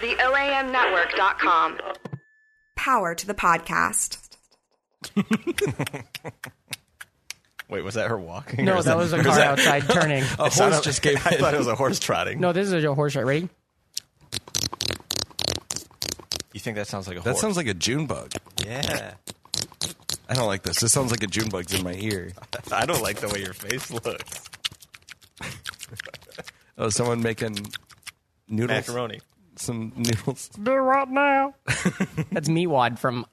The OAMnetwork.com. Power to the podcast. Wait, was that her walking? No, or that was a car outside turning. Oh, a It horse sounded- just gave. I thought it was a horse trotting. No, this is a horse right. Ready? you think that sounds like a horse? That horse? sounds like a June bug. yeah. I don't like this. This sounds like a June bug's in my ear. I don't like the way your face looks. Oh, someone making noodles. Macaroni. Some noodles. Do it right now? That's Meatwad from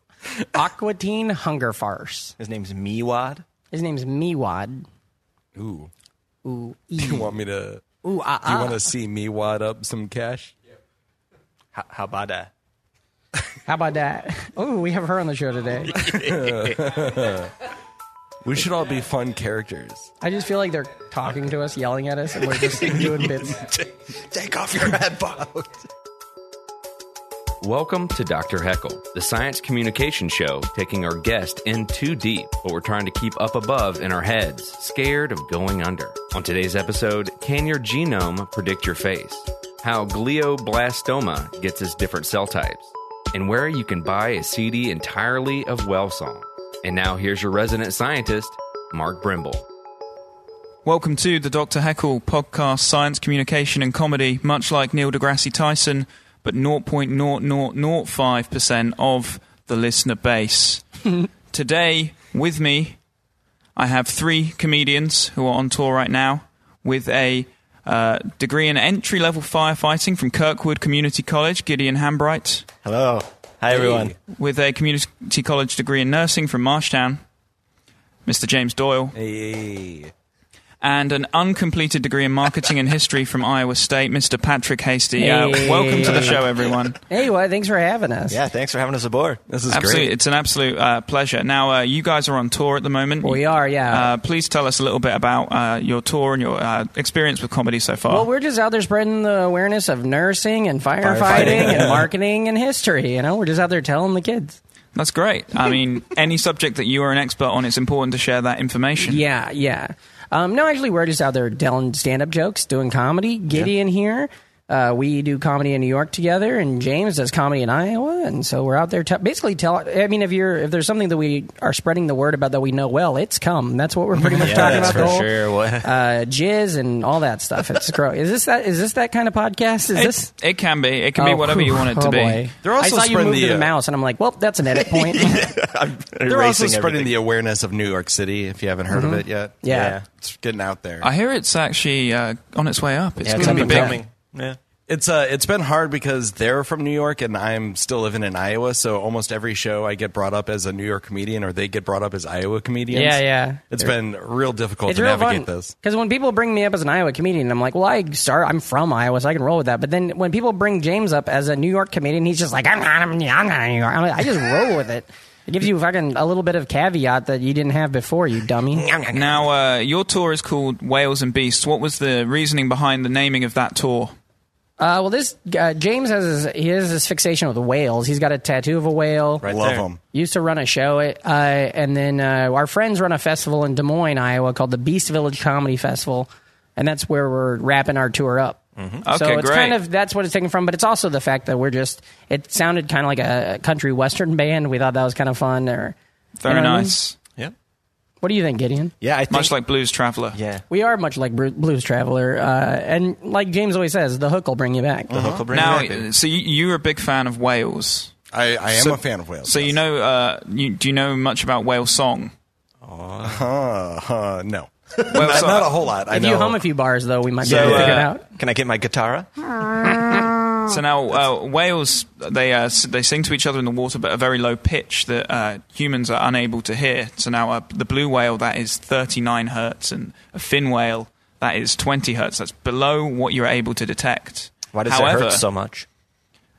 Aqua Teen Hunger Force. His name's Meatwad. His name's Meatwad. Ooh. Ooh, Do you want me to? ooh, ah, Do you ah. want to see me wad up some cash? How, how about that? How about that? Oh, we have her on the show today. We should all be fun characters. I just feel like they're talking to us, yelling at us, and we're just doing bits. Take off your headphones. Welcome to Dr. Heckle, the science communication show taking our guest in too deep, but we're trying to keep up above in our heads, scared of going under. On today's episode, can your genome predict your face? How glioblastoma gets its different cell types, and where you can buy a CD entirely of Well Song. And now here's your resident scientist, Mark Brimble. Welcome to the Dr. Heckle podcast, science, communication, and comedy. Much like Neil deGrasse Tyson, but 0.0005% of the listener base. Today, with me, I have three comedians who are on tour right now with a uh, degree in entry level firefighting from Kirkwood Community College, Gideon Hambright, Hello. Hi, everyone. with a community college degree in nursing from Marshalltown, Mr. James Doyle. Hey. And an uncompleted degree in marketing and history from Iowa State, Mr. Patrick Hastie. Uh, welcome to the show, everyone. Hey, well, thanks for having us. Yeah, thanks for having us aboard. This is Absolutely, great. it's an absolute uh, pleasure. Now, uh, you guys are on tour at the moment. We are, yeah. Uh, please tell us a little bit about uh, your tour and your uh, experience with comedy so far. Well, we're just out there spreading the awareness of nursing and firefighting, and marketing and history. You know, we're just out there telling the kids. That's great. I mean, any subject that you are an expert on, it's important to share that information. Yeah, yeah. Um, no, actually, we're just out there telling stand-up jokes, doing comedy. Gideon here. Uh, we do comedy in New York together, and James does comedy in Iowa, and so we're out there te- basically tell. I mean, if you're if there's something that we are spreading the word about that we know well, it's come. That's what we're pretty much Yeah, talking that's about. the whole, sure. What- Uh, jizz and all that stuff. It's gross. Is this that? Is this that kind of podcast? Is this? It, it can be. It can be Oh, whatever you want it to oh, be. They're also I saw you spreading move to the, the uh, mouse, and I'm like, well, that's an edit point. They're also spreading the awareness of New York City. If you haven't heard of it yet, Mm-hmm. Yeah. it's getting out there. I hear it's actually uh, on its way up. It's Yeah, going to be big. coming. Yeah. It's uh, it's been hard because they're from New York and I'm still living in Iowa. So almost every show I get brought up as a New York comedian, or they get brought up as Iowa comedians. Yeah, yeah. It's been real difficult it's to real navigate fun this. because when people bring me up as an Iowa comedian, I'm like, well, I start. I'm from Iowa, so I can roll with that. But then when people bring James up as a New York comedian, he's just like, I'm not, I'm not, I'm not New York. I'm like, I just roll with it. It gives you fucking a little bit of caveat that you didn't have before, you dummy. Now, uh, your tour is called Whales and Beasts. What was the reasoning behind the naming of that tour? Uh, well, this uh, James has his, he has this fixation with whales. He's got a tattoo of a whale. Right Love there. them. Used to run a show, uh, and then uh, our friends run a festival in Des Moines, Iowa, called the Beast Village Comedy Festival, and that's where we're wrapping our tour up. so Okay, it's great. kind of that's what it's taken from, but it's also the fact that we're just it sounded kind of like a country western band. We thought that was kind of fun. Or Very you know what I mean? Nice. Yeah. What do you think, Gideon? Yeah, I think. Much like Blues Traveler. yeah. We are much like Blues Traveler, uh, and like James always says, the hook will bring you back. The hook will bring Now, it back, baby. so you, you're a big fan of whales. I, I am So- a fan of whales. So you know, uh, you, do you know much about whale song? Uh, uh, no, Whale not, song. not a whole lot. I If know. you hum a few bars, though, we might be able to figure it uh, out. Can I get my guitar? So now uh, whales they uh, they sing to each other in the water, but a very low pitch that uh, humans are unable to hear. So now uh, the blue whale that is 39 hertz, and a fin whale that is 20 hertz. That's below what you're able to detect. Why does However, it hurt so much?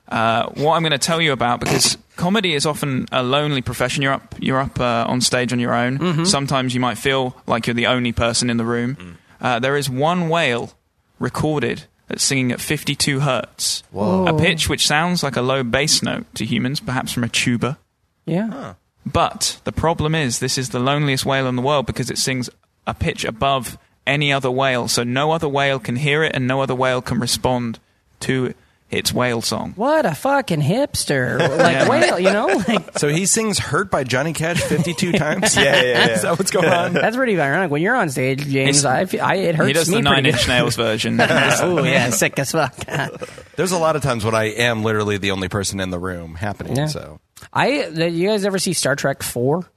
uh, what I'm going to tell you about because comedy is often a lonely profession. You're up, you're up uh, on stage on your own. Mm-hmm. Sometimes you might feel like you're the only person in the room. Mm. Uh, there is one whale recorded that's singing at 52 hertz, a pitch which sounds like a low bass note to humans, perhaps from a tuba. Yeah. But the problem is, this is the loneliest whale in the world because it sings a pitch above any other whale. So no other whale can hear it and no other whale can respond to It's whale song. What a fucking hipster! Like whale, you know? Like So he sings "Hurt" by Johnny Cash 52 times. Yeah, yeah, yeah. Is that what's going on? that's pretty ironic. When you're on stage, James, It's- I, feel- I it hurts He does me the Nine pretty Inch. Nails version. oh yeah, sick as fuck. There's a lot of times when I am literally the only person in the room happening. Yeah. So, I did you guys ever see Star Trek Four,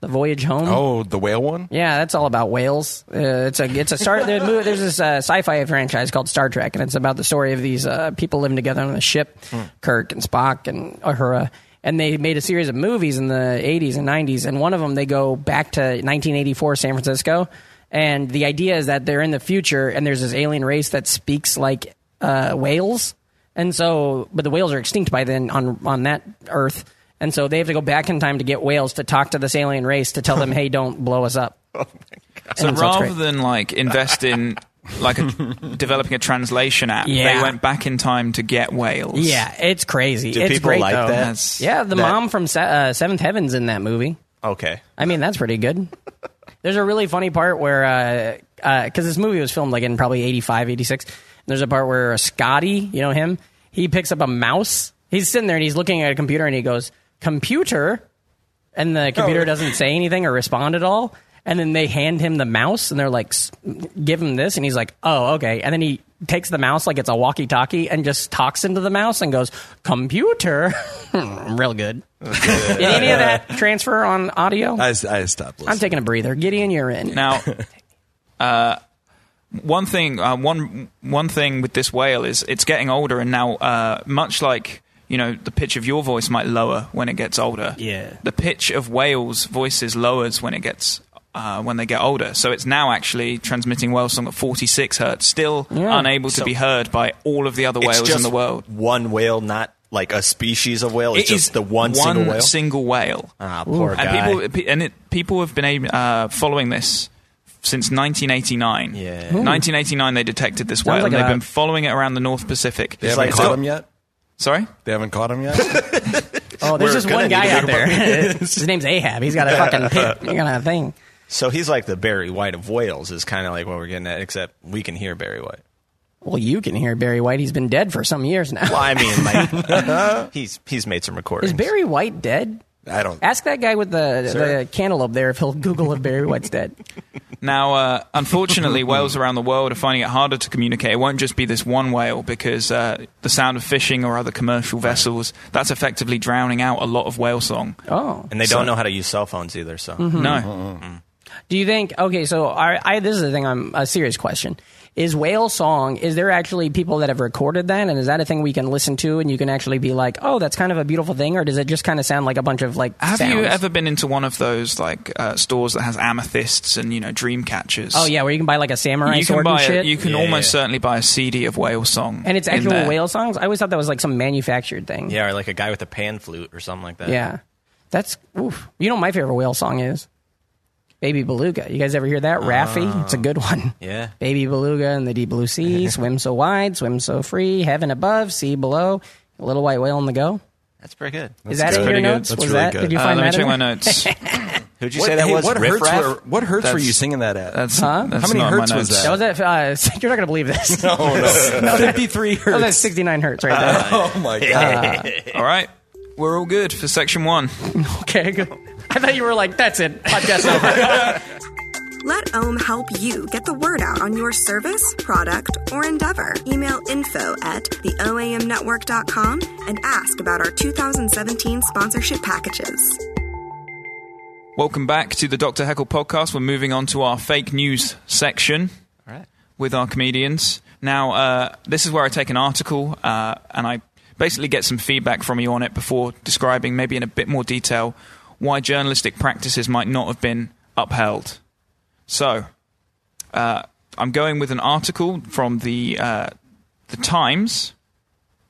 The Voyage Home? oh, the whale one. Yeah, that's all about whales. Uh, it's a it's a star. the movie- There's this uh, sci-fi franchise called Star Trek, and it's about the story of these uh, people living together on a ship, Kirk and Spock and Uhura. And they made a series of movies in the 80s and 90s, and one of them they go back to 1984 San Francisco, and the idea is that they're in the future, and there's this alien race that speaks like uh, whales, and so but the whales are extinct by then on on that Earth. And so they have to go back in time to get whales to talk to this alien race to tell them, "Hey, don't blow us up." So And so rather great. than like invest in like a, developing a translation app, Yeah. they went back in time to get whales. Yeah, it's crazy. Do it's people great, like though. that? That's- Yeah, the That- mom from Se- uh, Seventh Heaven's in that movie. Okay. I mean, that's pretty good. There's a really funny part where, because this movie was filmed like in probably 85, 86. There's a part where Scotty, you know him, he picks up a mouse. He's sitting there and he's looking at a computer and he goes, "Computer," and the computer doesn't say anything or respond at all. And then they hand him the mouse and they're like, "S- "Give him this," and he's like, "Oh, okay." And then he takes the mouse like it's a walkie-talkie and just talks into the mouse and goes, "Computer," real good. Did any of that transfer on audio? I, I stopped listening. I'm taking a breather. Gideon, you're in. Now, uh, one thing, uh, one one thing with this whale is it's getting older, and now uh, much like you know the pitch of your voice might lower when it gets older. Yeah. the pitch of whales' voices lowers when it gets. Uh, when they get older, so it's now actually transmitting whale song at 46 hertz, still Yeah. unable to So- be heard by all of the other whales in the world. One whale, not like a species of whale. It's It just is the one, single whale. single whale. ah, poor and guy. people and it, people have been uh, following this since 1989. Yeah. Ooh. 1989 they detected this whale, like and they've a- been following it around the North Pacific. They haven't like- caught him yet. Sorry, They haven't caught him yet. oh, there's We're just one guy out there. His name's Ahab. He's got a fucking pit. He got a thing. so he's like the Barry White of whales. Is kind of like what we're getting at, except we can hear Barry White. Well, you can hear Barry White. He's been dead for some years now. Well, I mean, like he's he's made some recordings. Is Barry White dead? I don't. Ask that guy with the, the cantaloupe there if he'll Google if Barry White's dead. now uh, unfortunately, whales around the world are finding it harder to communicate. It won't just be this one whale because uh, the sound of fishing or other commercial vessels that's effectively drowning out a lot of whale song. Oh. and they So- don't know how to use cell phones either. So No, Do you think? Okay, so I, I this is the thing. I'm a serious question. Is whale song? Is there actually people that have recorded that, and is that a thing we can listen to, and you can actually be like, oh, that's kind of a beautiful thing, or does it just kind of sound like a bunch of like? Have you ever been into one of those like uh, stores that has amethysts and you know dream catchers? Oh yeah, where you can buy like a samurai you can buy and a, you can Yeah, almost yeah. certainly buy a CD of whale song, and it's actual whale songs. I always thought that was like some manufactured thing. yeah, or like a guy with a pan flute or something like that. Yeah. That's oof. You know what my favorite whale song is? Baby Beluga. You guys ever hear that? Raffi? It's a good one. Yeah. Baby Beluga in the deep blue sea, swim so wide, swim so free, heaven above, sea below, a little white whale on the go. that's pretty good. Is that in your pretty good. notes? That's Was really that? good. Did you Uh, find let me that? check in my notes. Who'd you What, say that hey, was? what Riff hertz? Were, what hertz were you singing that at? That's, Huh? that's How many not my hertz was notes. That was at, uh, you're not going to believe this. oh no, fifty-three That was at hertz. 69 hertz right there. Oh my god! All right, we're all good for section one. okay, good. I thought you were like, that's it. Podcast over. Let Ohm help you get the word out on your service, product, or endeavor. Email info at theoamnetwork.com and ask about our 2017 sponsorship packages. Welcome back to the Dr. Heckle podcast. We're moving on to our fake news section All right. with our comedians. Now, uh, this is where I take an article uh, and I basically get some feedback from you on it before describing, maybe in a bit more detail, why journalistic practices might not have been upheld. So, uh, I'm going with an article from the uh, the Times.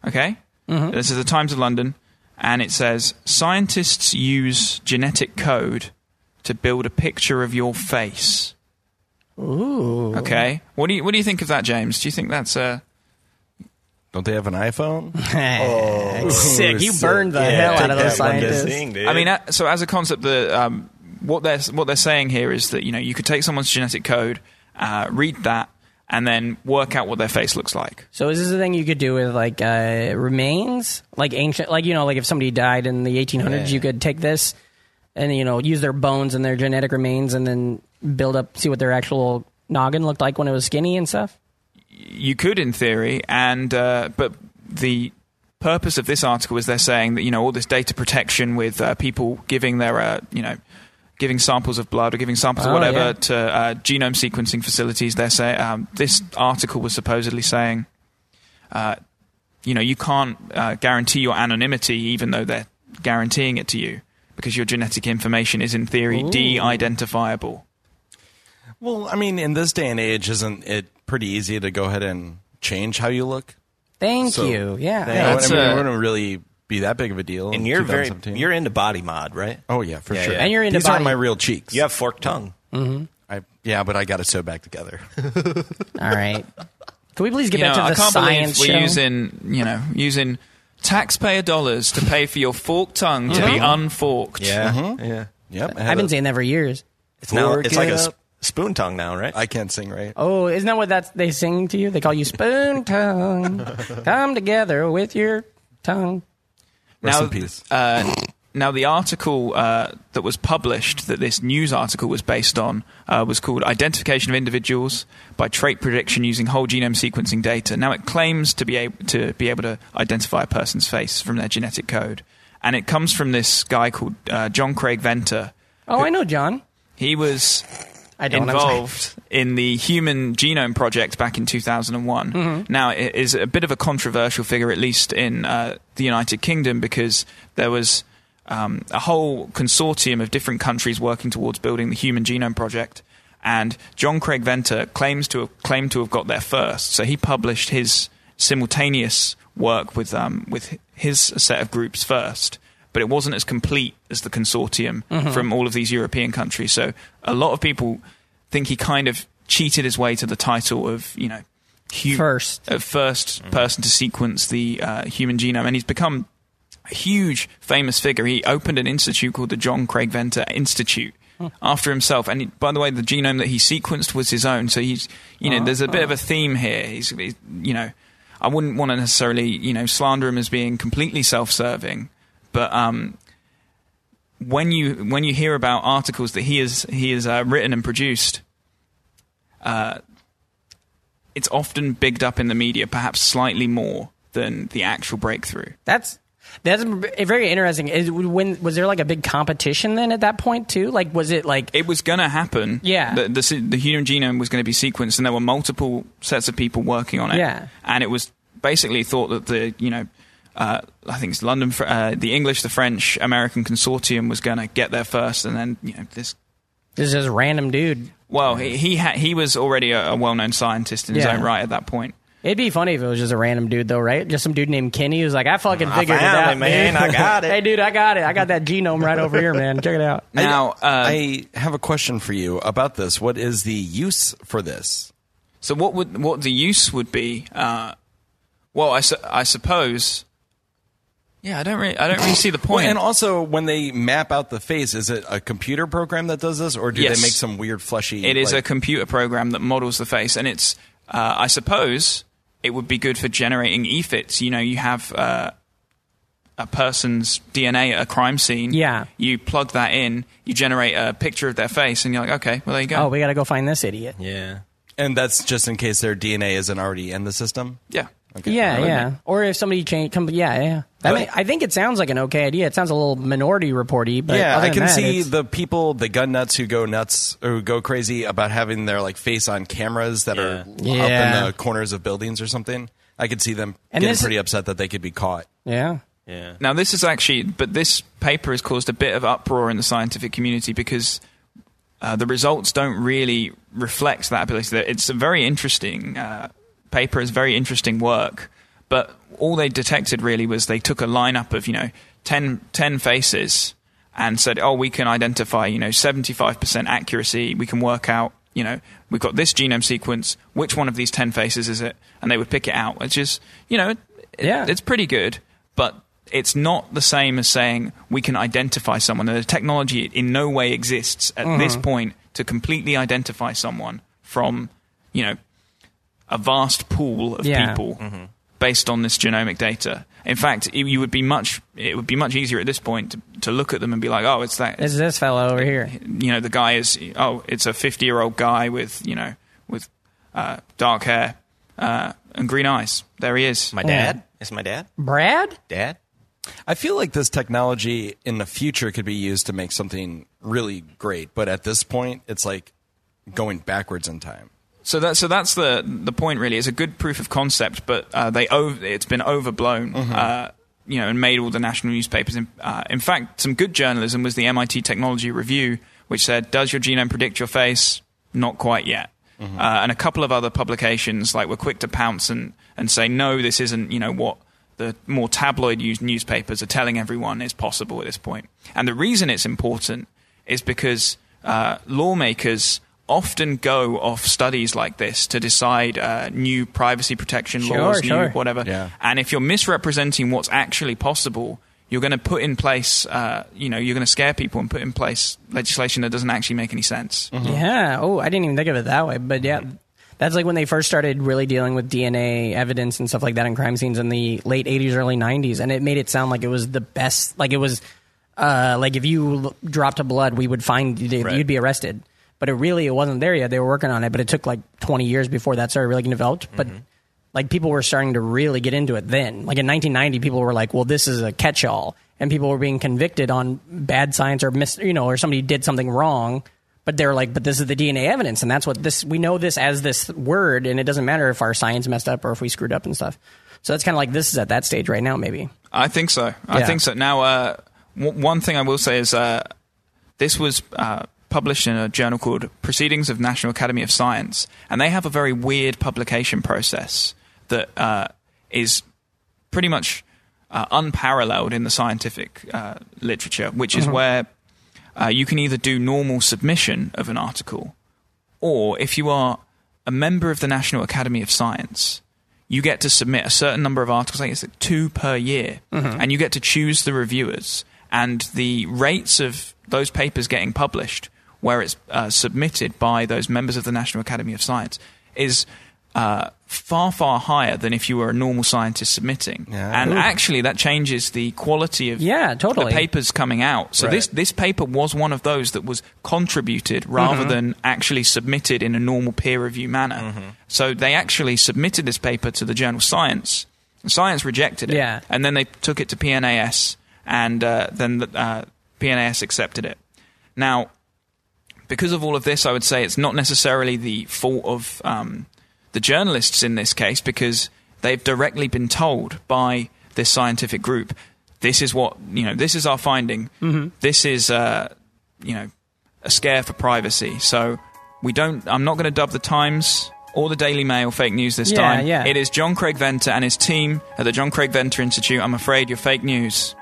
Okay, this is the Times of London, and it says scientists use genetic code to build a picture of your face. Ooh. Okay. What do you What do you think of that, James? Do you think that's uh Don't they have an iPhone? Sick. You burned the hell out of those scientists. Thing, I mean, uh, so as a concept, the um, what they're what they're saying here is that you know you could take someone's genetic code, uh, read that, and then work out what their face looks like. So is this a thing you could do with like uh, remains, like ancient, like you know, like if somebody died in the 1800s, you could take this and you know use their bones and their genetic remains, and then build up, see what their actual noggin looked like when it was skinny and stuff. You could in theory and uh, but the purpose of this article is they're saying that you know all this data protection with uh, people giving their uh, you know giving samples of blood or giving samples Oh, of whatever yeah. to uh, genome sequencing facilities they're saying um, this article was supposedly saying uh, you know you can't uh, guarantee your anonymity even though they're guaranteeing it to you because your genetic information is in theory de-identifiable Well, I mean, in this day and age, isn't it pretty easy to go ahead and change how you look? Thank So- you. Yeah. Yeah, That's, I mean, uh, it wouldn't really be that big of a deal. And you're very you're into body mod, right? Oh yeah, for Yeah, sure. yeah. And you're into These body- aren't my real cheeks. You have forked tongue. Mm-hmm. I, yeah, but I got it sewed back together. All right. Can we please get you know, back to I the can't science believe we're show? using, you know, using taxpayer dollars to pay for your forked tongue to be mm-hmm. unforked. Yeah, mm-hmm. yeah. yep. I I've been a- saying that for years. It's now Fork it's like it a s- up. Spoon tongue now, right? I can't sing right. Oh, isn't that what that's, they sing to you? They call you spoon tongue. Come together with your tongue. Rest now, in peace. Uh, now, the article uh, that was published, that this news article was based on, uh, was called "Identification of Individuals by Trait Prediction Using Whole Genome Sequencing Data." Now, it claims to be able to be able to identify a person's face from their genetic code, and it comes from this guy called uh, John Craig Venter. Oh, I know, John. He was Involved in the Human Genome Project back in 2001. Mm-hmm. Now, it is a bit of a controversial figure, at least in uh, the United Kingdom, because there was um, a whole consortium of different countries working towards building the Human Genome Project. And John Craig Venter claims to have claimed to have got there first. So he published his simultaneous work with um, with his set of groups first, but it wasn't as complete as the consortium from all of these European countries. So a lot of people think he kind of cheated his way to the title of you know hu- First. uh, 1st person to sequence the uh, human genome, and he's become a huge famous figure. He opened an institute called the John Craig Venter Institute. After himself, and he, by the way, the genome that he sequenced was his own. So he's, you know, there's a bit of a theme here. He's, he's you know, I wouldn't want to necessarily, you know, slander him as being completely self-serving, but um, when you when you hear about articles that he has he has uh, written and produced, uh, it's often bigged up in the media, perhaps slightly more than the actual breakthrough. That's that's very interesting. Is, when was there like a big competition then at that point too? Like was it like It was going to happen. Yeah. the, the the human genome was going to be sequenced, and there were multiple sets of people working on it. Yeah. and it was basically thought that the you know. Uh, I think it's London, uh, the English, the French, American consortium was going to get there first, and then you know this this is a random dude? Well, he he, ha- he was already a, a well-known scientist in his Yeah. own right at that point. It'd be funny if it was just a random dude though, right? Just some dude named Kenny who's like, I fucking I figured it out, it, man. dude. I got it. hey, dude, I got it. I got that genome right over here, man. Check it out. Now, uh, I have a question for you about this. What is the use for this? so what would what the use would be? Uh, well, I, su- I suppose. Yeah, I don't really I don't really see the Well, point. and also, when they map out the face, is it a computer program that does this, or do Yes. they make some weird fleshy? It is like- a computer program that models the face, and it's. Uh, I suppose it would be good for generating EFITs. You know, you have uh, a person's DNA at a crime scene. Yeah. You plug that in, you generate a picture of their face, and you're like, okay, well there you go. Oh, we got to go find this idiot. Yeah. and that's just in case their DNA isn't already in the system. yeah. Yeah, yeah. Or if somebody change, come, yeah, yeah. That may, I think it sounds like an okay idea. It sounds a little minority reporty, but yeah, other I than can that, see it's- the people, the gun nuts who go nuts or who go crazy about having their like face on cameras that are Yeah. up in the corners of buildings or something. I could see them And getting this- pretty upset that they could be caught. yeah. Yeah. Now, this is actually, but this paper has caused a bit of uproar in the scientific community because uh, the results don't really reflect that ability. It's a very interesting uh, paper, it's very interesting work, but all they detected really was they took a lineup of, you know, 10, 10 faces and said, oh, we can identify, you know, 75% accuracy, we can work out, you know, we've got this genome sequence, which one of these 10 faces is it? And they would pick it out, which is, you know, it, Yeah. it's pretty good, but it's not the same as saying we can identify someone. The technology in no way exists at mm-hmm. this point to completely identify someone from, you know, a vast pool of Yeah. people mm-hmm. Based on this genomic data. In fact, it, you would be much it would be much easier at this point to, to look at them and be like, oh, it's that." that Is this fellow over here? you know the guy is oh it's a 50 year old guy with you know with uh, dark hair uh, and green eyes there he is My dad? Is my dad? Brad? Dad? I feel like this technology in the future could be used to make something really great, but at this point, it's like going backwards in time. So that so that's the the point really. It's a good proof of concept but uh, they over, it's been overblown uh, you know and made all the national newspapers. In, uh, in fact some good journalism was the MIT Technology Review which said does your genome predict your face? Not quite yet. Uh, and a couple of other publications like were quick to pounce and, and say no this isn't you know what the more tabloid used newspapers are telling everyone is possible at this point. point. And the reason it's important is because uh, lawmakers often go off studies like this to decide uh, new privacy protection Sure, laws, sure. new whatever. Yeah. And if you're misrepresenting what's actually possible, you're going to put in place, uh, you know, you're going to scare people and put in place legislation that doesn't actually make any sense. Yeah. Oh, I didn't even think of it that way. But yeah, that's like when they first started really dealing with DNA evidence and stuff like that in crime scenes in the late 80s, early 90s. And it made it sound like it was the best. Like it was, uh, like if you l- dropped a blood, we would find you, Right. you'd be arrested. But it really, it wasn't there yet. They were working on it, but it took like 20 years before that started really getting developed. But like people were starting to really get into it then. Like in 1990, people were like, "Well, this is a catch-all," and people were being convicted on bad science or mis, you know, or somebody did something wrong. But they're like, "But this is the DNA evidence, and that's what this we know this as this word, and it doesn't matter if our science messed up or if we screwed up and stuff." So that's kind of like this is at that stage right now, maybe. I think so. I Yeah. think so. Now, uh, w- one thing I will say is uh, this was uh, published in a journal called Proceedings of National Academy of Science, and they have a very weird publication process that uh, is pretty much uh, unparalleled in the scientific uh, literature, which is where uh, you can either do normal submission of an article, or if you are a member of the National Academy of Science, you get to submit a certain number of articles, I think it's like two per year, and you get to choose the reviewers. And the rates of those papers getting published, where it's uh, submitted by those members of the National Academy of Science, is uh, far, far higher than if you were a normal scientist submitting. Yeah. And actually, that changes the quality of Yeah, totally. the papers coming out. So Right. this this paper was one of those that was contributed rather than actually submitted in a normal peer review manner. So they actually submitted this paper to the journal Science. Science rejected it, Yeah. and then they took it to PNAS, and uh, then the, uh, PNAS accepted it. Now, because of all of this, I would say it's not necessarily the fault of um, the journalists in this case, because they've directly been told by this scientific group, this is what you know, this is our finding. This is uh, you know a scare for privacy. So we don't. I'm not going to dub the Times or the Daily Mail fake news this Yeah, time. yeah. It is John Craig Venter and his team at the John Craig Venter Institute. I'm afraid you're fake news.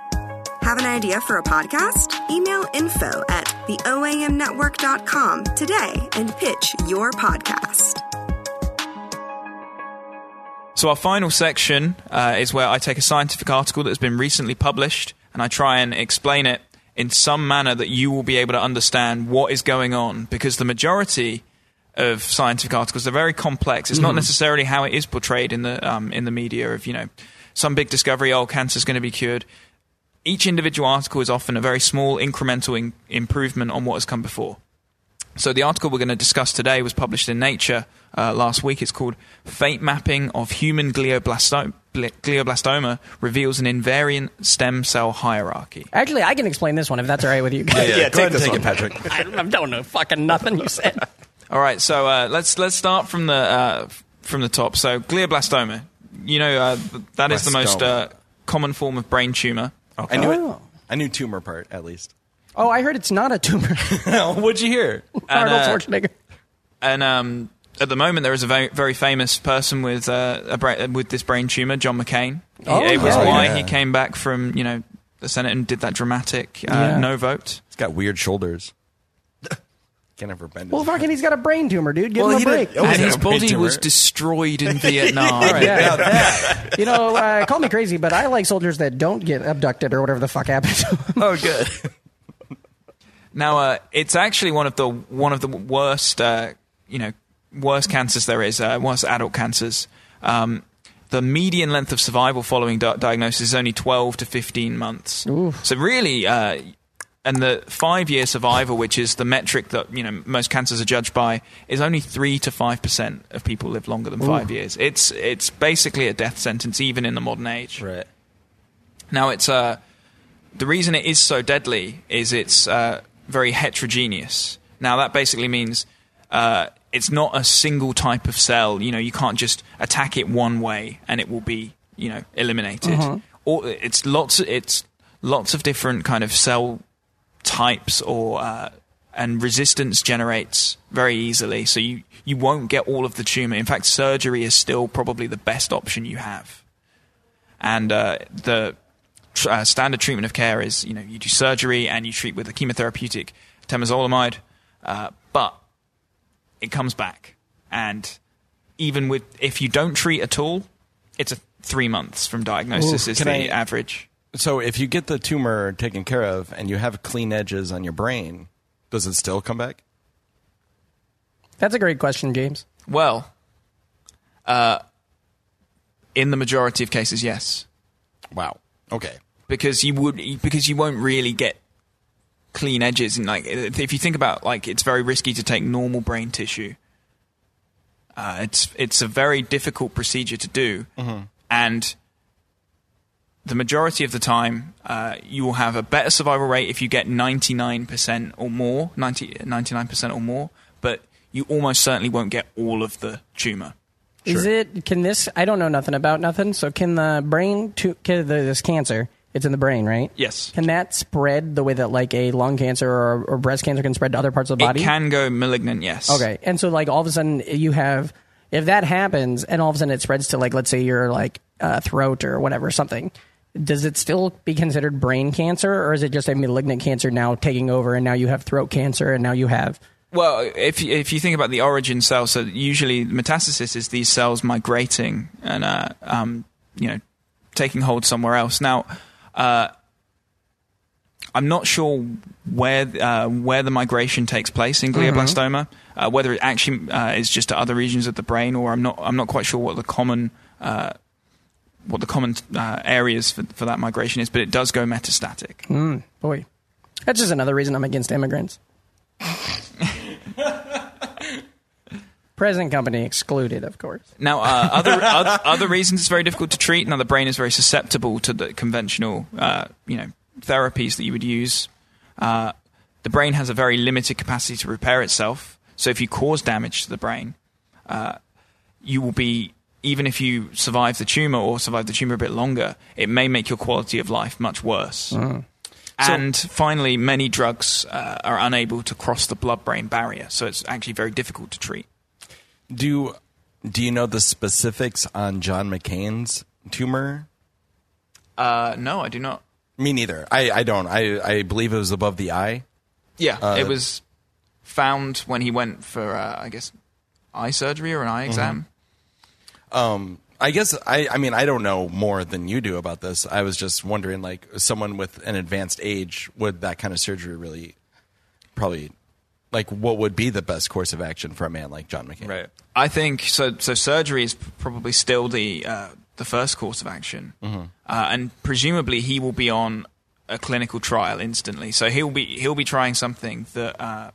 Have an idea for a podcast? Email info at theoamnetwork.com today and pitch your podcast. So our final section uh, is where I take a scientific article that has been recently published and I try and explain it in some manner that you will be able to understand what is going on because the majority of scientific articles are very complex. It's not necessarily how it is portrayed in the um, in the media of you know some big discovery, oh, cancer's going to be cured. Each individual article is often a very small incremental in- improvement on what has come before. So the article we're going to discuss today was published in Nature uh, last week. It's called "Fate Mapping of Human Glioblasto- Glioblastoma Reveals an Invariant Stem Cell Hierarchy." Actually, I can explain this one if that's all right with you. Yeah, Yeah, go take ahead this take one. it, Patrick. I don't know fucking nothing you said. All right, so uh, let's let's start from the uh, from the top. So glioblastoma, you know, uh, th- that is the most uh, common form of brain tumor. I knew Oh. it. I knew tumor part at least. Oh, I heard it's not a tumor. What'd you hear? Arnold uh, Schwarzenegger. And um, at the moment, there is a very, very famous person with uh, a bra- with this brain tumor, John McCain. He- Oh, it was yeah. why Yeah. he came back from you know the Senate and did that dramatic uh, Yeah. no vote. He's got weird shoulders. Can't ever bend. Well, his fucking, he's got a brain tumor, dude. Give Well, him a break. did- oh, and his got a body was destroyed in Vietnam. Yeah. you know, uh, call me crazy, but I like soldiers that don't get abducted or whatever the fuck happens to them. Oh, good. Now, uh, it's actually one of the one of the worst, uh, you know, worst cancers there is, uh, worst adult cancers. Um, the median length of survival following di- diagnosis is only 12 to 15 months. So really, uh, and the five-year survival, which is the metric that you know most cancers are judged by, is only three to five percent of people live longer than five years. It's it's basically a death sentence, even in the modern age. Right. Now, it's uh, the reason it is so deadly is it's uh, very heterogeneous. Now, that basically means uh, it's not a single type of cell. You know, you can't just attack it one way and it will be, you know, eliminated. Or it's lots. It's lots of different kind of cell types or. Uh, and resistance generates very easily, so you, you won't get all of the tumor. In fact, surgery is still probably the best option you have and uh, the tr- uh, standard treatment of care is you know you do surgery and you treat with a chemotherapeutic temozolomide, uh, but it comes back, and even with if you don't treat at all, it's a three months from diagnosis Ooh, is the I- average. So if you get the tumor taken care of and you have clean edges on your brain, does it still come back? That's a great question, James. Well, uh, in the majority of cases, yes. Wow. Okay. because you would because you won't really get clean edges and like if you think about like it's very risky to take normal brain tissue uh, it's it's a very difficult procedure to do and the majority of the time uh, you will have a better survival rate if you get 99% or more 90, 99% or more but you almost certainly won't get all of the tumor Is it? Can this? I don't know nothing about nothing. So can the brain? To, can the, this cancer? It's in the brain, right? yes Can that spread the way that like a lung cancer or, or breast cancer can spread to other parts of the body? it can go malignant yes Okay, and so like all of a sudden you have if that happens, and all of a sudden it spreads to like let's say your like uh, throat or whatever something. Does it still be considered brain cancer, or is it just a malignant cancer now taking over, and now you have throat cancer, and now you have Well, if you- if you think about the origin cell, so usually metastasis is these cells migrating and uh, um, you know taking hold somewhere else. Now, uh, I'm not sure where uh, where the migration takes place in glioblastoma. Uh, whether it actually uh, is just to other regions of the brain, or I'm not I'm not quite sure what the common uh, what the common uh, areas for, for that migration is, but it does go metastatic. boy. That's just another reason I'm against immigrants. Present company excluded, of course. Now, uh, other, other other reasons it's very difficult to treat. Now, the brain is very susceptible to the conventional, uh, you know, therapies that you would use. Uh, the brain has a very limited capacity to repair itself. So, if you cause damage to the brain, uh, you will be even if you survive the tumor or survive the tumor a bit longer, it may make your quality of life much worse. And finally, many drugs uh, are unable to cross the blood-brain barrier, so it's actually very difficult to treat. Do do you know the specifics on John McCain's tumor? Uh, no, I do not. Me neither. I, I don't. I, I believe it was above the eye. Yeah, it was found when he went for, uh, I guess, eye surgery or an eye exam. I guess I, I mean I don't know more than you do about this. I was just wondering, like someone with an advanced age, would that kind of surgery really probably like what would be the best course of action for a man like John McCain? Right. I think so. So surgery is probably still the uh, the first course of action, uh, and presumably he will be on a clinical trial instantly. So he'll be he'll be trying something that uh,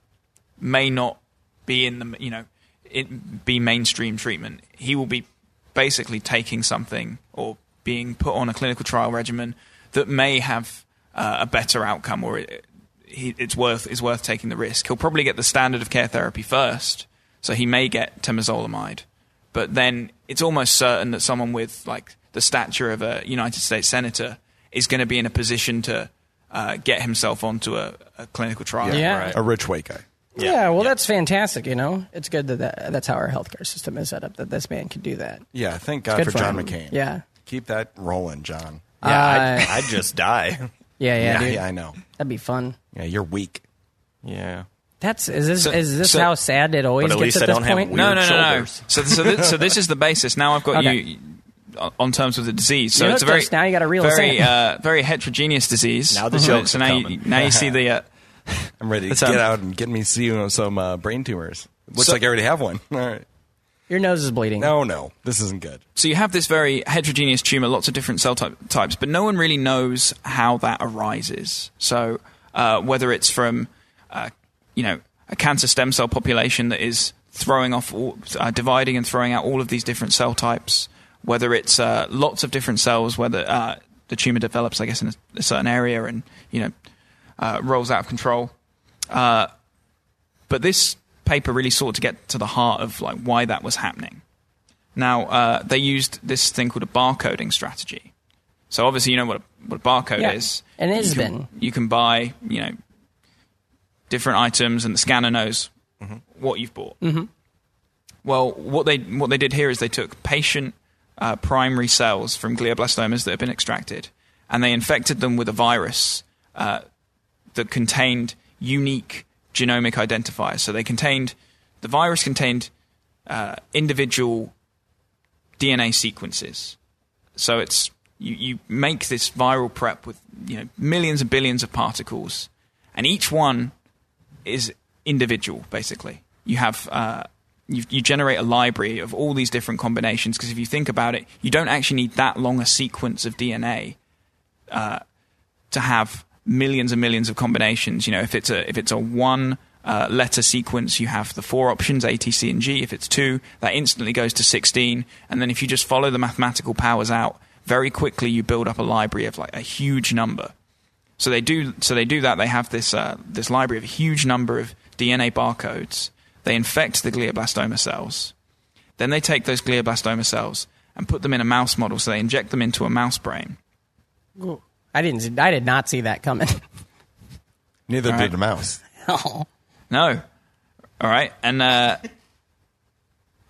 may not be in the you know it be mainstream treatment. He will be basically taking something or being put on a clinical trial regimen that may have uh, a better outcome or it, he, it's worth is worth taking the risk. He'll probably get the standard of care therapy first, so he may get temozolomide, but then it's almost certain that someone with like the stature of a United States senator is going to be in a position to uh, get himself onto a, a clinical trial. Yeah. A rich white guy. Yeah, well, that's fantastic. You know, it's good that, that that's how our healthcare system is set up. That this man can do that. Yeah, thank God for for John him. McCain. Yeah. keep that rolling, John. Yeah, Uh, I'd, I'd just die. Yeah, yeah, Yeah, dude. yeah, I know. That'd be fun. Yeah, you're weak. Yeah. That's is this So- is this so- how sad it always But at gets least at I this don't have point? weird No, no, no, no. So, so, this, so this is the basis. Now I've got Okay. you on terms with the disease. So You it's a very us, now you gotta reel us very uh, very heterogeneous disease. Now the jokes so are now you, now you see the. Uh, I'm ready to That's get out and get me see some uh, brain tumors. Looks So- like I already have one. All right. Your nose is bleeding. No, no, this isn't good. So you have this very heterogeneous tumor, lots of different cell type, types, but no one really knows how that arises. So uh, whether it's from, uh, you know, a cancer stem cell population that is throwing off, all, uh, dividing and throwing out all of these different cell types, whether it's uh, lots of different cells, whether uh, the tumor develops, I guess, in a, a certain area and you know uh, rolls out of control. Uh, but this paper really sought to get to the heart of like why that was happening. Now, uh, they used this thing called a barcoding strategy. So obviously, you know what a, what a barcode Yeah, is. and it has you can, been. You can buy, you know, different items, and the scanner knows what you've bought. Mm-hmm. Well, what they what they did here is they took patient uh, primary cells from glioblastomas that have been extracted, and they infected them with a virus uh, that contained unique genomic identifiers. So they contained the virus contained uh, individual DNA sequences. So it's you, you make this viral prep with you know millions and billions of particles, and each one is individual. Basically, you have uh, you, you generate a library of all these different combinations. Because if you think about it, you don't actually need that long a sequence of DNA uh, to have millions and millions of combinations. You know, if it's a if it's a one uh, letter sequence, you have the four options A, T, C, and G. If it's two, that instantly goes to sixteen. And then if you just follow the mathematical powers out, very quickly you build up a library of like a huge number. So they do so they do that. They have this uh, this library of a huge number of DNA barcodes. They infect the glioblastoma cells. Then they take those glioblastoma cells and put them in a mouse model. So they inject them into a mouse brain. I didn't. I did not see that coming. Neither All did right. the mouse. oh. No. All right. And uh,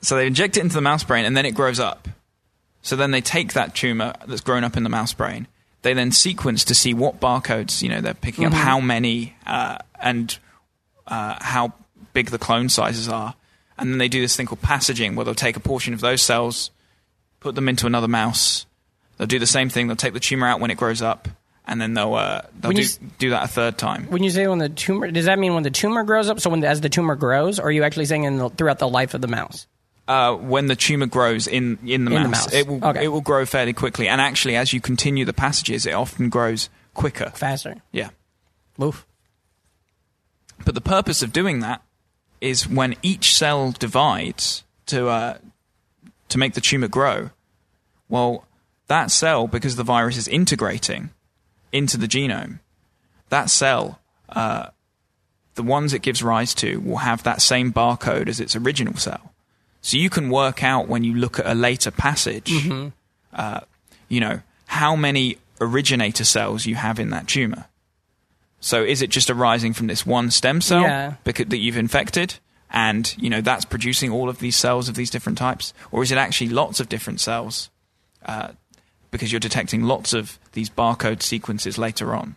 so they inject it into the mouse brain and then it grows up. So then they take that tumor that's grown up in the mouse brain. They then sequence to see what barcodes, you know, they're picking up, how many, uh, and uh, how big the clone sizes are. And then they do this thing called passaging, where they'll take a portion of those cells, put them into another mouse. They'll do the same thing. They'll take the tumor out when it grows up, and then they'll uh, they'll When do, you s- do that a third time. When you say when the tumor, does that mean when the tumor grows up? So when as the tumor grows, or are you actually saying in the, throughout the life of the mouse? uh, when the tumor grows in in the, In the mouse, mouse. it will Okay. it will grow fairly quickly. And actually, as you continue the passages, it often grows quicker. Faster. Yeah. Oof. But the purpose of doing that is when each cell divides to uh, to make the tumor grow. Well, that cell, because the virus is integrating into the genome, that cell, uh, the ones it gives rise to, will have that same barcode as its original cell. So you can work out when you look at a later passage, uh, you know, how many originator cells you have in that tumor. So is it just arising from this one stem cell Yeah. becau- that you've infected, and you know that's producing all of these cells of these different types, or is it actually lots of different cells uh, because you're detecting lots of these barcode sequences later on?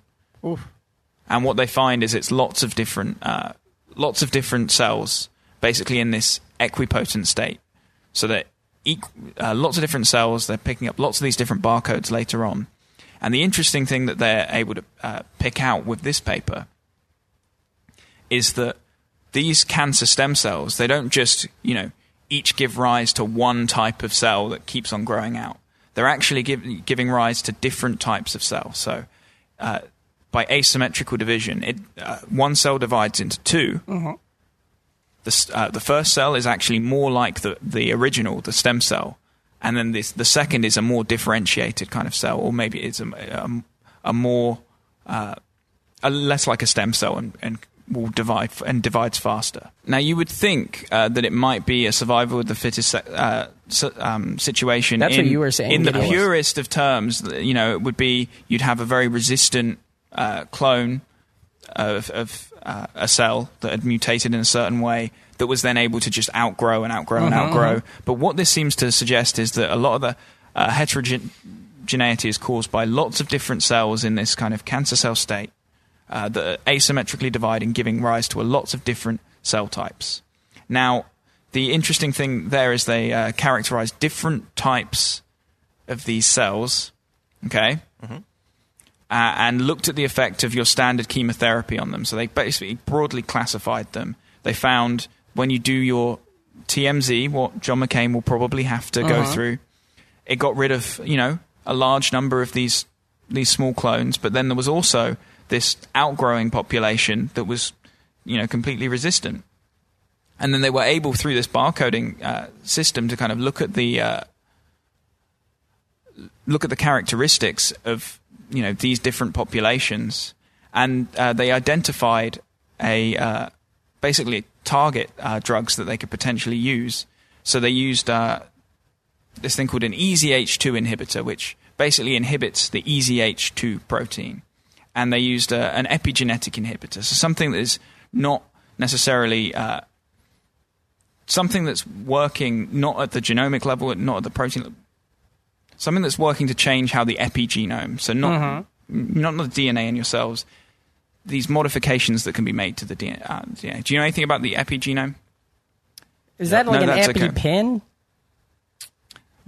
And what they find is it's lots of different, uh, lots of different cells, basically in this equipotent state, so that equ- uh, lots of different cells they're picking up lots of these different barcodes later on. And the interesting thing that they're able to uh, pick out with this paper is that these cancer stem cells, they don't just, you know, each give rise to one type of cell that keeps on growing out. They're actually give, giving rise to different types of cells. So, uh, by asymmetrical division, it, uh, one cell divides into 2 The, uh, the first cell is actually more like the, the original, the stem cell. And then this, the second is a more differentiated kind of cell, or maybe it's a, a, a more uh, a less like a stem cell and, and will divide and divides faster. Now you would think uh, that it might be a survival of the fittest uh, um, situation. That's in, what you were saying, In the Gideon. purest of terms, you know, it would be you'd have a very resistant uh, clone of, of uh, a cell that had mutated in a certain way that was then able to just outgrow and outgrow and outgrow. But what this seems to suggest is that a lot of the uh, heterogeneity is caused by lots of different cells in this kind of cancer cell state uh, that are asymmetrically dividing, giving rise to a lots of different cell types. Now, the interesting thing there is they uh, characterize different types of these cells. Okay uh, and looked at the effect of your standard chemotherapy on them. So they basically broadly classified them. They found when you do your TMZ, what John McCain will probably have to go through, it got rid of you know a large number of these these small clones, but then there was also this outgrowing population that was you know completely resistant, and then they were able through this barcoding uh, system to kind of look at the uh, look at the characteristics of you know these different populations, and uh, they identified a uh, basically target uh, drugs that they could potentially use. So they used uh, this thing called an EZH2 inhibitor, which basically inhibits the EZH2 protein, and they used uh, an epigenetic inhibitor, so something that is not necessarily uh, something that's working not at the genomic level, not at the protein level, something that's working to change how the epigenome, so not not the DNA in your cells, these modifications that can be made to the DNA. Uh, DNA. Do you know anything about the epigenome? Is that No, like that's an okay. EpiPen?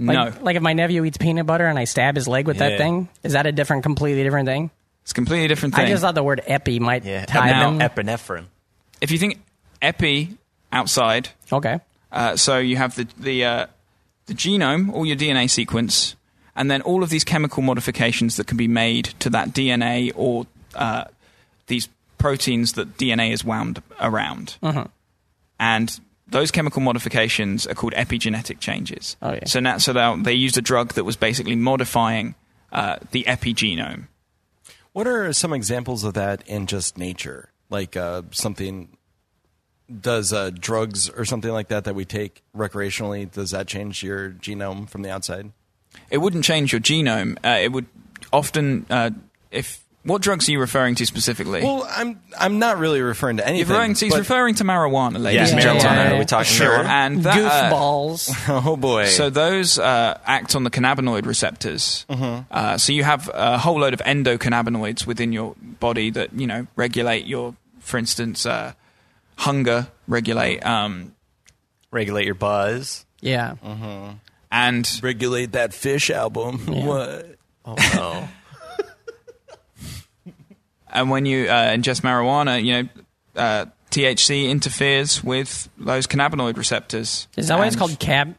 Like, no, Like if my nephew eats peanut butter and I stab his leg with that thing, is that a different, completely different thing? It's a completely different thing. I just thought the word epi might Yeah, tie Now- them. epinephrine. if you think epi outside, okay. Uh, so you have the the uh, the genome, all your DNA sequence, and then all of these chemical modifications that can be made to that DNA or uh, these proteins that DNA is wound around. And those chemical modifications are called epigenetic changes. Oh, yeah. So now, so they used a drug that was basically modifying uh, the epigenome. What are some examples of that in just nature? Like uh, something does uh, drugs or something like that that we take recreationally? Does that change your genome from the outside? It wouldn't change your genome. Uh, it would often, uh, if what drugs are you referring to specifically? Well, I'm I'm not really referring to anything. He's referring to, he's but- referring to marijuana, ladies Yeah, and Yeah, gentlemen. yeah, marijuana. yeah. Are we talking Sure. marijuana? And that, uh, Goofballs. oh boy. so those uh, act on the cannabinoid receptors. Uh, so you have a whole load of endocannabinoids within your body that you know regulate your, for instance, uh, hunger, regulate, um, Regulate your buzz. yeah. and regulate that fish album. What? Oh no. and when you uh, ingest marijuana, you know. Uh, THC interferes with those cannabinoid receptors. Is that why it's called cab?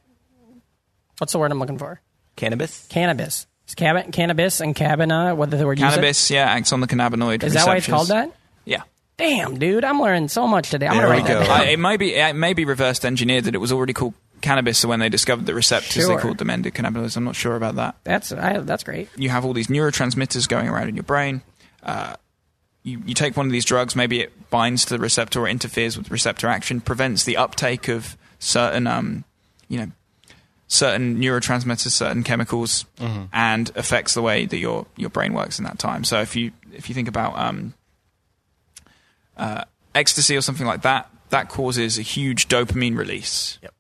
What's the word I'm looking for? Cannabis. Cannabis. Is cab- cannabis and cabina, what the word you said? cannabis? Yeah, acts on the cannabinoid. Is that why it's called that? Yeah. Damn, dude, I'm learning so much today. I'm There gonna we write that go. down. Uh, it may be it may be reversed engineered that it was already called cannabis. So when they discovered the receptors, Sure. they called them endocannabinoids. I'm not sure about that. That's I, that's great. You have all these neurotransmitters going around in your brain. Uh, you, you take one of these drugs, maybe it binds to the receptor or interferes with receptor action, prevents the uptake of certain, um, you know, certain neurotransmitters, certain chemicals, and affects the way that your your brain works in that time. So if you if you think about um, uh, ecstasy or something like that, that causes a huge dopamine release. Yep.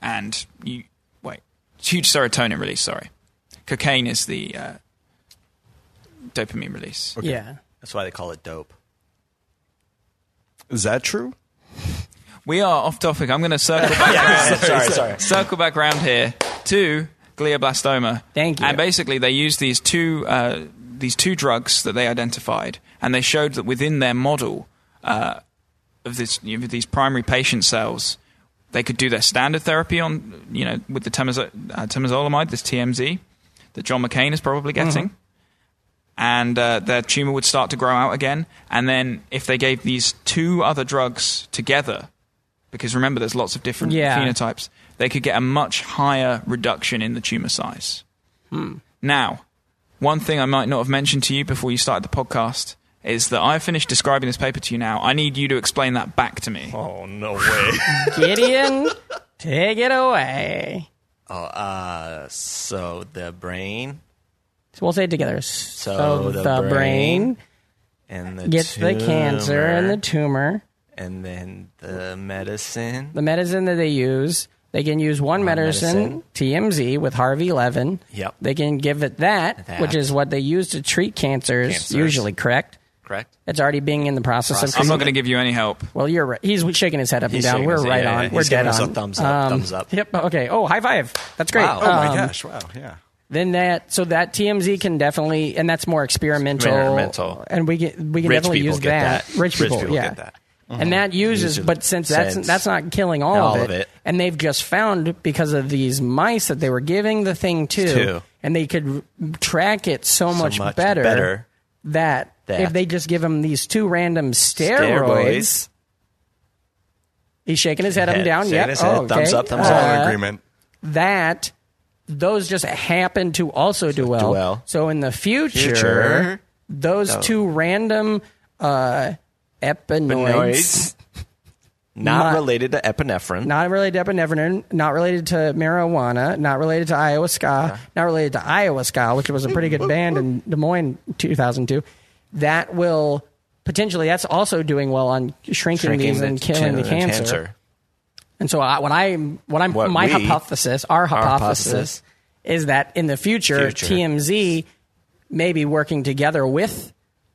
And you wait, huge serotonin release. Sorry, cocaine is the uh, dopamine release. Yeah. That's why they call it dope. Is that true? We are off topic. I'm going to circle back around. sorry, sorry. circle back around here to glioblastoma. Thank you. And basically, they used these two uh, these two drugs that they identified, and they showed that within their model uh, of this you know, these primary patient cells, they could do their standard therapy on you know with the temazo- uh, temozolomide, this TMZ, that John McCain is probably getting. And uh, their tumor would start to grow out again. And then, if they gave these two other drugs together, because remember, there's lots of different Yeah. phenotypes, they could get a much higher reduction in the tumor size. Now, one thing I might not have mentioned to you before you started the podcast is that I finished describing this paper to you now. I need you to explain that back to me. Oh no way. Gideon, take it away. oh, uh, so the brain So we'll say it together. So, the the, brain, brain and the gets the cancer and the tumor, tumor. and then the medicine. The medicine that they use, they can use one, medicine, medicine. TMZ with Harvey Levin. Yep. They can give it that, That. which is what they use to treat cancers, Cancers. usually, correct? Correct. It's already being in the process, Process. of. I'm not going to give you any help. Well, you're right. He's shaking his head up He's and down. We're his- right yeah, on. yeah. We're He's dead on. a thumbs up, thumbs up. Yep. Okay. Oh, high five. That's great. Wow. Oh my Um, gosh! Wow. Yeah. Then that so that TMZ can definitely and that's more experimental. Experimental. and we get we can Rich definitely people use get that. that. Rich Rich people, people yeah. get that. And that uses, Uses but since that's sense. that's not killing all, All of, of it, it. and they've just found because of these mice that they were giving the thing to, To. and they could track it so, much, much better, better that, that- if they just give them these two random steroids, Steroids. he's shaking his head up and down. shaking Yep. his head, oh, thumbs up, thumbs Uh, down. Agreement. that those just happen to also do well. do well. So in the future, Future. those two random uh, epinoids, Not Not- related to epinephrine. not related to epinephrine, not related to marijuana, not related to Iowa ska, not related to Iowa ska, which was a pretty good band in Des Moines 2002. That will potentially that's also doing well on shrinking, Shrinking these and killing the chin- cancer. And so I, what I what I'm What my we- hypothesis, our hypothesis, hypothesis. is that in the future, Future. TMZ may be working together with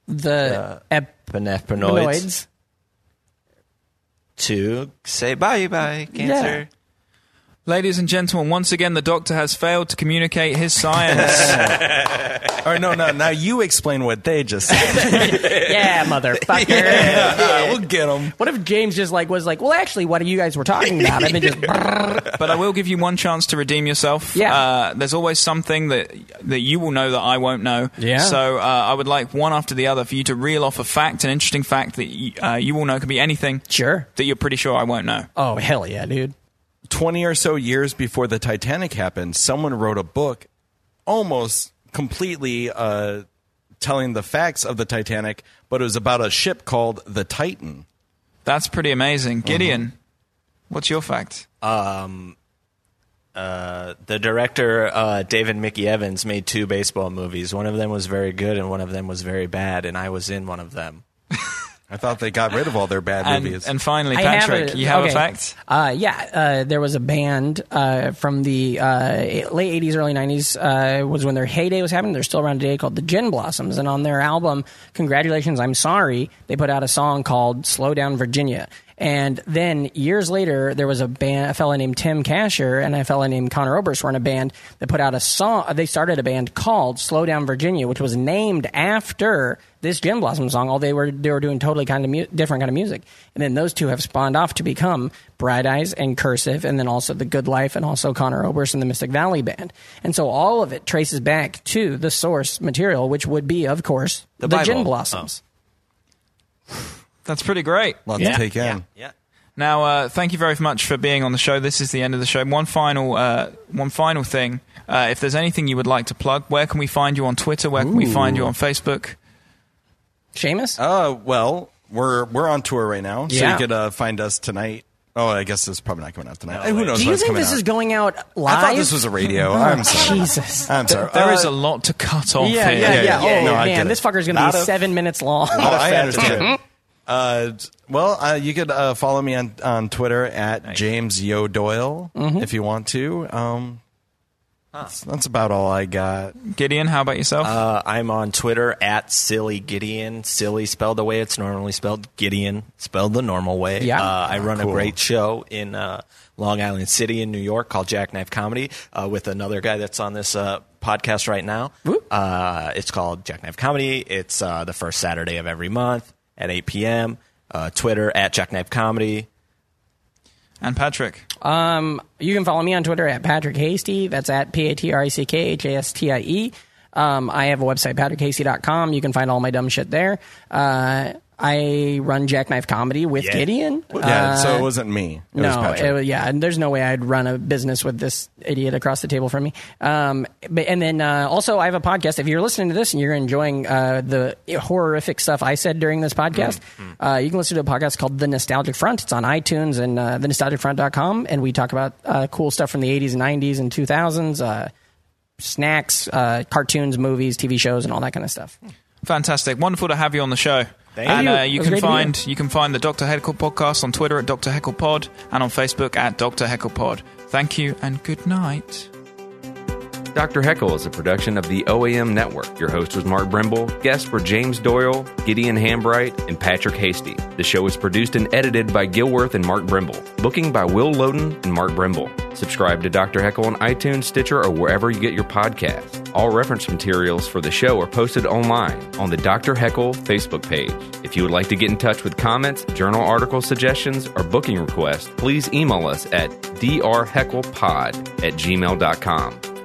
the Epinephrinoids to say bye bye cancer. Ladies and gentlemen, once again, the doctor has failed to communicate his science. Or no, no. Now you explain what they just said. Yeah, motherfucker. Yeah, we'll get them. What if James just like was like, well, actually, what you guys were talking about, and then just but I will give you one chance to redeem yourself. Yeah. Uh, there's always something that that you will know that I won't know. Yeah. So uh, I would like one after the other for you to reel off a fact, an interesting fact that you, uh, you will know. Could be anything sure. that you're pretty sure I won't know. Oh hell yeah, dude. 20 or so years before the Titanic happened, someone wrote a book almost completely uh, telling the facts of the Titanic, but it was about a ship called the Titan. That's pretty amazing. Gideon, what's your fact? Uh, the director uh, David Mickey Evans made two baseball movies. One of them was very good, and one of them was very bad. And I was in one of them. I thought they got rid of all their bad And, movies. and finally, I have Patrick, a- you have okay. a fact? Uh, yeah, uh, there was a band uh, from the uh, late '80s, early '90s. Uh, was when their heyday was happening. They're still around today, called the Gin Blossoms. And on their album, "Congratulations, I'm Sorry," they put out a song called "Slow Down, Virginia." And then years later, there was a band, a fella named Tim Kasher and a fella named Conor Oberst were in a band that put out a song. They started a band called Slow Down Virginia, which was named after this Gin Blossom song. All they were they were doing totally kind of mu- different kind of music. And then those two have spawned off to become Bright Eyes and Cursive, and then also The Good Life, and also Conor Oberst and the Mystic Valley Band. And so all of it traces back to the source material, which would be, of course, the, Bible. Gin Blossoms. That's pretty great. Lots to take in. Yeah. Now, uh, thank you very much for being on the show. This is the end of the show. One final, uh, one final thing. Uh, if there's anything you would like to plug, where can we find you on Twitter? Where can we find you on Facebook? Seamus? Uh, well, we're we're on tour right now, so Yeah. you could uh, find us tonight. Oh, I guess this is probably not coming out tonight. Who knows Do you what's think coming this out? is going out live? I thought this was a radio. I'm sorry. Jesus. I'm sorry. There Uh, is a lot to cut off Yeah, here. yeah, yeah. yeah, yeah. Oh No, I man, get it. this fucker's gonna Lot be of- seven minutes long. Oh, I understand. Uh, well, uh, you could uh, follow me on, on Twitter at James Yo Doyle Mm-hmm. if you want to. Um, that's, that's about all I got. Gideon, how about yourself? Uh, I'm on Twitter at Silly Gideon. Silly spelled the way it's normally spelled. Gideon spelled the normal way. Yeah. Uh, I run Cool. a great show in uh, Long Island City in New York called Jackknife Comedy uh, with another guy that's on this uh, podcast right now. Uh, it's called Jackknife Comedy. It's uh, the first Saturday of every month at 8 p.m. Uh, Twitter at Jackknife Comedy. and Patrick. Um, you can follow me on Twitter at Patrick Hastie. That's at P A T R I C K H A S T I E. Um, I have a website, patrickhastie.com. You can find all my dumb shit there. Uh, I run Jackknife Comedy with Yeah. Gideon. Yeah, Uh, so it wasn't me. It no, Patrick. it yeah, and there's no way I'd run a business with this idiot across the table from me. Um, but, and then uh, also, I have a podcast. If you're listening to this and you're enjoying uh, the horrific stuff I said during this podcast, uh, you can listen to a podcast called The Nostalgic Front. It's on iTunes and uh, thenostalgicfront.com, and we talk about uh, cool stuff from the 80s and 90s and 2000s, uh, snacks, uh, cartoons, movies, TV shows, and all that kind of stuff. Fantastic, wonderful to have you on the show. Thank and you. Uh, you can great to be find you can find the Dr. Heckle podcast on Twitter at Dr. Heckle Pod and on Facebook at Dr. Heckle Pod. Thank you and good night. Dr. Heckle is a production of the OAM Network. Your host was Mark Brimble. Guests were James Doyle, Gideon Hambright, and Patrick Hastie. The show was produced and edited by Gilworth and Mark Brimble. Booking by Will Loden and Mark Brimble. Subscribe to Dr. Heckle on iTunes, Stitcher, or wherever you get your podcasts. All reference materials for the show are posted online on the Dr. Heckle Facebook page. If you would like to get in touch with comments, journal article suggestions, or booking requests, please email us at drhecklepod at gmail.com.